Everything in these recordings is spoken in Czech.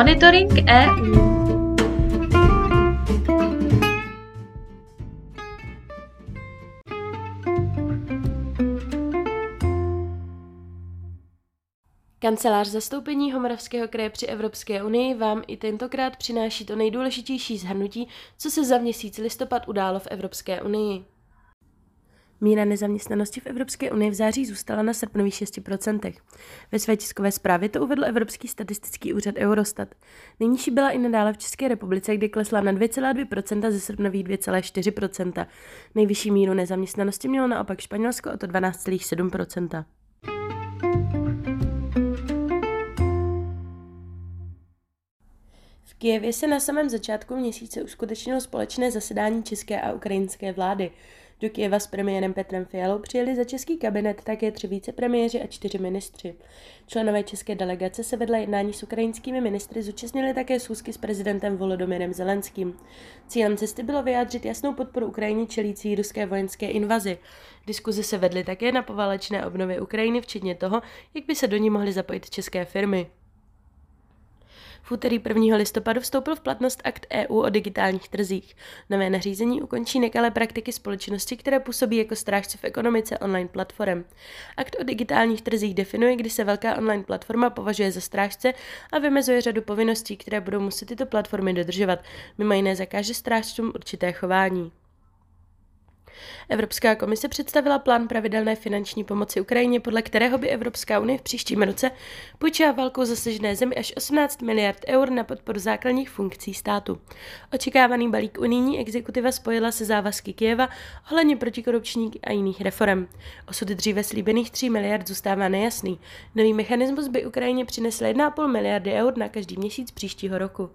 Monitoring EU. Kancelář zastoupení Homoravského kraje při Evropské unii vám i tentokrát přináší to nejdůležitější zhrnutí, co se za měsíc listopad událo v Evropské unii. Míra nezaměstnanosti v Evropské unii v září zůstala na srpnových 6%. Ve své tiskové zprávě to uvedl Evropský statistický úřad Eurostat. Nejnižší byla i nadále v České republice, kde klesla na 2,2% ze srpnových 2,4%. Nejvyšší míru nezaměstnanosti mělo naopak Španělsko o to 12,7%. V Kijevě se na samém začátku měsíce uskutečnilo společné zasedání české a ukrajinské vlády. Do Kijeva s premiérem Petrem Fialou přijeli za český kabinet také tři vicepremiéři a čtyři ministři. Členové české delegace se vedle jednání s ukrajinskými ministry zúčastnili také schůzky s prezidentem Volodomyrem Zelenským. Cílem cesty bylo vyjádřit jasnou podporu Ukrajině čelící ruské vojenské invazi. Diskuze se vedly také na poválečné obnově Ukrajiny, včetně toho, jak by se do ní mohly zapojit české firmy. V úterý 1. listopadu vstoupil v platnost akt EU o digitálních trzích. Nové nařízení ukončí nekalé praktiky společnosti, které působí jako strážci v ekonomice online platform. Akt o digitálních trzích definuje, kdy se velká online platforma považuje za strážce a vymezuje řadu povinností, které budou muset tyto platformy dodržovat. Mimo jiné zakáže strážcům určité chování. Evropská komise představila plán pravidelné finanční pomoci Ukrajině, podle kterého by Evropská unie v příštím roce půjčila válkou zasažené zemi až 18 miliard eur na podporu základních funkcí státu. Očekávaný balík unijní exekutiva spojila se závazky Kieva ohledně protikorupčních a jiných reform. Osud dříve slíbených 3 miliard zůstává nejasný. Nový mechanismus by Ukrajině přinesl 1,5 miliardy eur na každý měsíc příštího roku.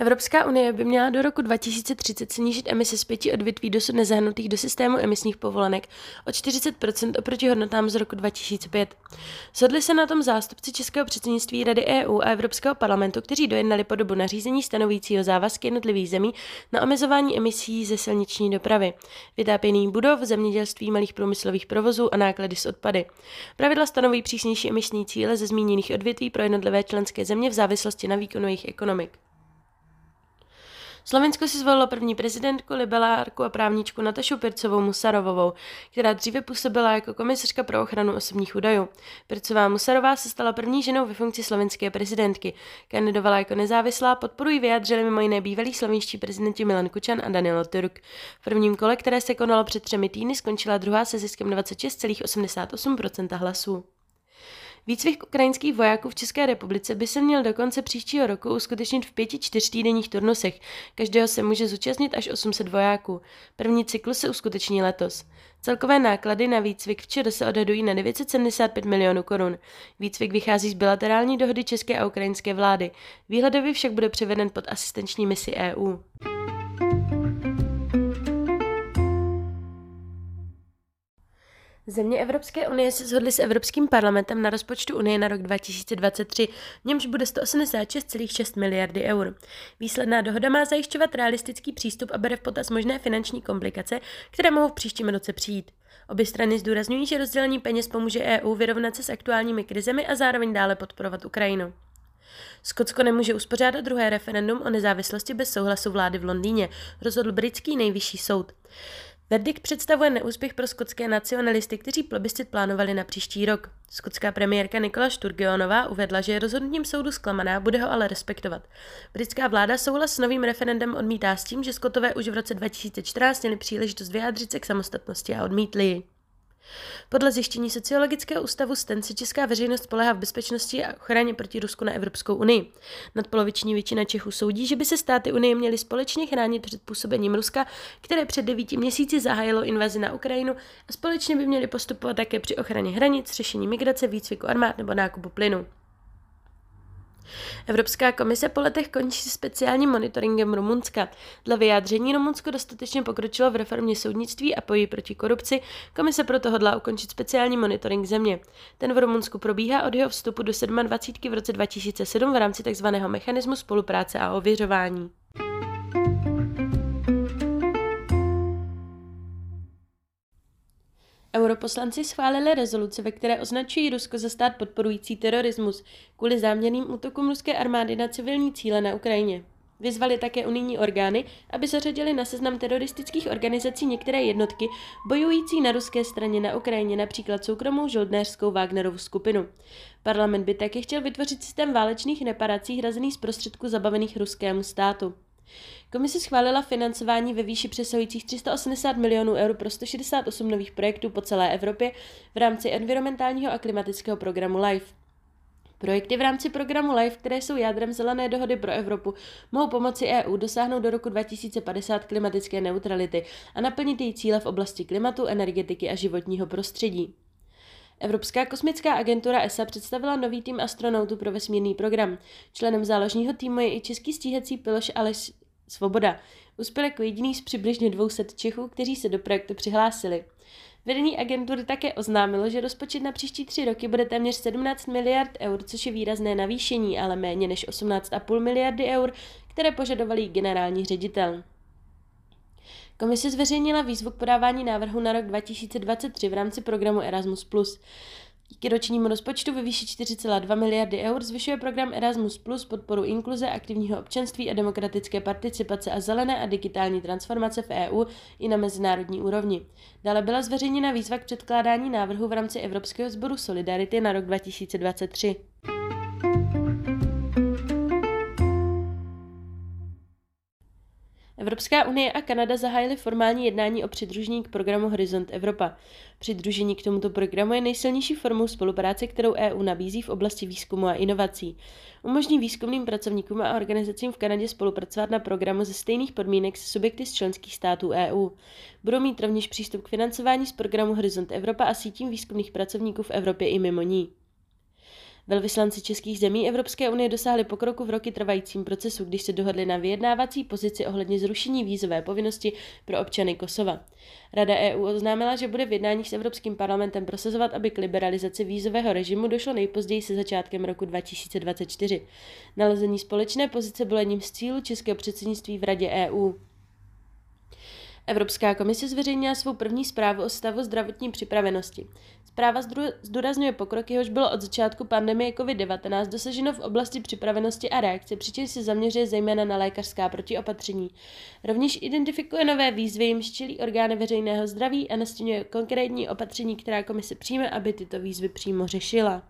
Evropská unie by měla do roku 2030 snížit emise z pěti odvětví dosud nezahrnutých do systému emisních povolenek o 40% oproti hodnotám z roku 2005. Shodli se na tom zástupci Českého předsednictví Rady EU a Evropského parlamentu, kteří dojednali podobu nařízení stanovícího závazky jednotlivých zemí na omezování emisí ze silniční dopravy, vytápění budov, zemědělství, malých průmyslových provozů a náklady s odpady. Pravidla stanoví přísnější emisní cíle ze zmíněných odvětví pro jednotlivé členské země v závislosti na výkonu jejich ekonomik. Slovensko si zvolilo první prezidentku, liberálku a právničku Natašu Pircovou Musarovovou, která dříve působila jako komisařka pro ochranu osobních údajů. Pircová Musarová se stala první ženou ve funkci slovenské prezidentky. Kandidovala jako nezávislá, podporují vyjádřili mimo jiné bývalí slovenští prezidenti Milan Kučan a Danilo Turk. V prvním kole, které se konalo před třemi týdny, skončila druhá se ziskem 26,88% hlasů. Výcvik ukrajinských vojáků v České republice by se měl do konce příštího roku uskutečnit v pěti čtyřtýdenních turnusech. Každého se může zúčastnit až 800 vojáků. První cyklus se uskuteční letos. Celkové náklady na výcvik včera se odhadují na 975 milionů korun. Výcvik vychází z bilaterální dohody české a ukrajinské vlády. Výhledově však bude převeden pod asistenční misi EU. Země Evropské unie se shodly s Evropským parlamentem na rozpočtu Unie na rok 2023, v němž bude 186,6 miliardy eur. Výsledná dohoda má zajišťovat realistický přístup a bere v potaz možné finanční komplikace, které mohou v příštím roce přijít. Obě strany zdůrazňují, že rozdělení peněz pomůže EU vyrovnat se s aktuálními krizemi a zároveň dále podporovat Ukrajinu. Skotsko nemůže uspořádat druhé referendum o nezávislosti bez souhlasu vlády v Londýně, rozhodl britský nejvyšší soud. Verdikt představuje neúspěch pro skotské nacionalisty, kteří plebiscit plánovali na příští rok. Skotská premiérka Nikola Sturgeonová uvedla, že je rozhodnutím soudu zklamaná, bude ho ale respektovat. Britská vláda souhlas s novým referendem odmítá s tím, že Skotové už v roce 2014 měli příležitost vyjádřit se k samostatnosti a odmítli ji. Podle zjištění Sociologického ústavu STEN se česká veřejnost spolehá v bezpečnosti a ochraně proti Rusku na Evropskou unii. Nadpoloviční většina Čechů soudí, že by se státy Unie měly společně chránit před působením Ruska, které před devíti měsíci zahájilo invazi na Ukrajinu a společně by měly postupovat také při ochraně hranic, řešení migrace, výcviku armád nebo nákupu plynu. Evropská komise po letech končí speciálním monitoringem Rumunska. Dle vyjádření Rumunsko dostatečně pokročilo v reformě soudnictví a boji proti korupci, komise proto hodlá ukončit speciální monitoring země. Ten v Rumunsku probíhá od jeho vstupu do 27. v roce 2007 v rámci tzv. mechanismu spolupráce a ověřování. Europoslanci schválili rezoluci, ve které označují Rusko za stát podporující terorismus kvůli záměrným útokům ruské armády na civilní cíle na Ukrajině. Vyzvali také unijní orgány, aby zařadili na seznam teroristických organizací některé jednotky bojující na ruské straně na Ukrajině, například soukromou žoldnéřskou Wagnerovu skupinu. Parlament by také chtěl vytvořit systém válečných reparací hrazených z prostředků zabavených ruskému státu. Komise schválila financování ve výši přesahujících 380 milionů eur pro 168 nových projektů po celé Evropě v rámci environmentálního a klimatického programu LIFE. Projekty v rámci programu LIFE, které jsou jádrem zelené dohody pro Evropu, mohou pomoci EU dosáhnout do roku 2050 klimatické neutrality a naplnit její cíle v oblasti klimatu, energetiky a životního prostředí. Evropská kosmická agentura ESA představila nový tým astronautů pro vesmírný program. Členem záložního týmu je i český stíhací piloš Aleš Svoboda. Uspěl jako jediný z přibližně 200 Čechů, kteří se do projektu přihlásili. Vedení agentury také oznámilo, že rozpočet na příští tři roky bude téměř 17 miliard eur, což je výrazné navýšení, ale méně než 18,5 miliardy eur, které požadovalý generální ředitel. Komise zveřejnila výzvu k podávání návrhu na rok 2023 v rámci programu Erasmus+. Díky ročnímu rozpočtu ve výši 4,2 miliardy eur zvyšuje program Erasmus Plus podporu inkluze, aktivního občanství a demokratické participace a zelené a digitální transformace v EU i na mezinárodní úrovni. Dále byla zveřejněna výzva k předkládání návrhu v rámci Evropského sboru Solidarity na rok 2023. Evropská unie a Kanada zahájily formální jednání o přidružení k programu Horizont Evropa. Přidružení k tomuto programu je nejsilnější formou spolupráce, kterou EU nabízí v oblasti výzkumu a inovací. Umožní výzkumným pracovníkům a organizacím v Kanadě spolupracovat na programu ze stejných podmínek se subjekty z členských států EU. Budou mít rovněž přístup k financování z programu Horizont Evropa a sítím výzkumných pracovníků v Evropě i mimo ní. Velvyslanci českých zemí Evropské unie dosáhli pokroku v roky trvajícím procesu, když se dohodli na vyjednávací pozici ohledně zrušení vízové povinnosti pro občany Kosova. Rada EU oznámila, že bude v jednáních s Evropským parlamentem prosazovat, aby k liberalizaci vízového režimu došlo nejpozději se začátkem roku 2024. Nalezení společné pozice bylo jedním z cílů českého předsednictví v Radě EU. Evropská komise zveřejnila svou první zprávu o stavu zdravotní připravenosti. Zpráva zdůrazňuje pokrok, jehož bylo od začátku pandemie COVID-19 dosaženo v oblasti připravenosti a reakce, přičemž se zaměřuje zejména na lékařská protiopatření. Rovněž identifikuje nové výzvy, jim čelí orgány veřejného zdraví a nastínuje konkrétní opatření, která komise přijme, aby tyto výzvy přímo řešila.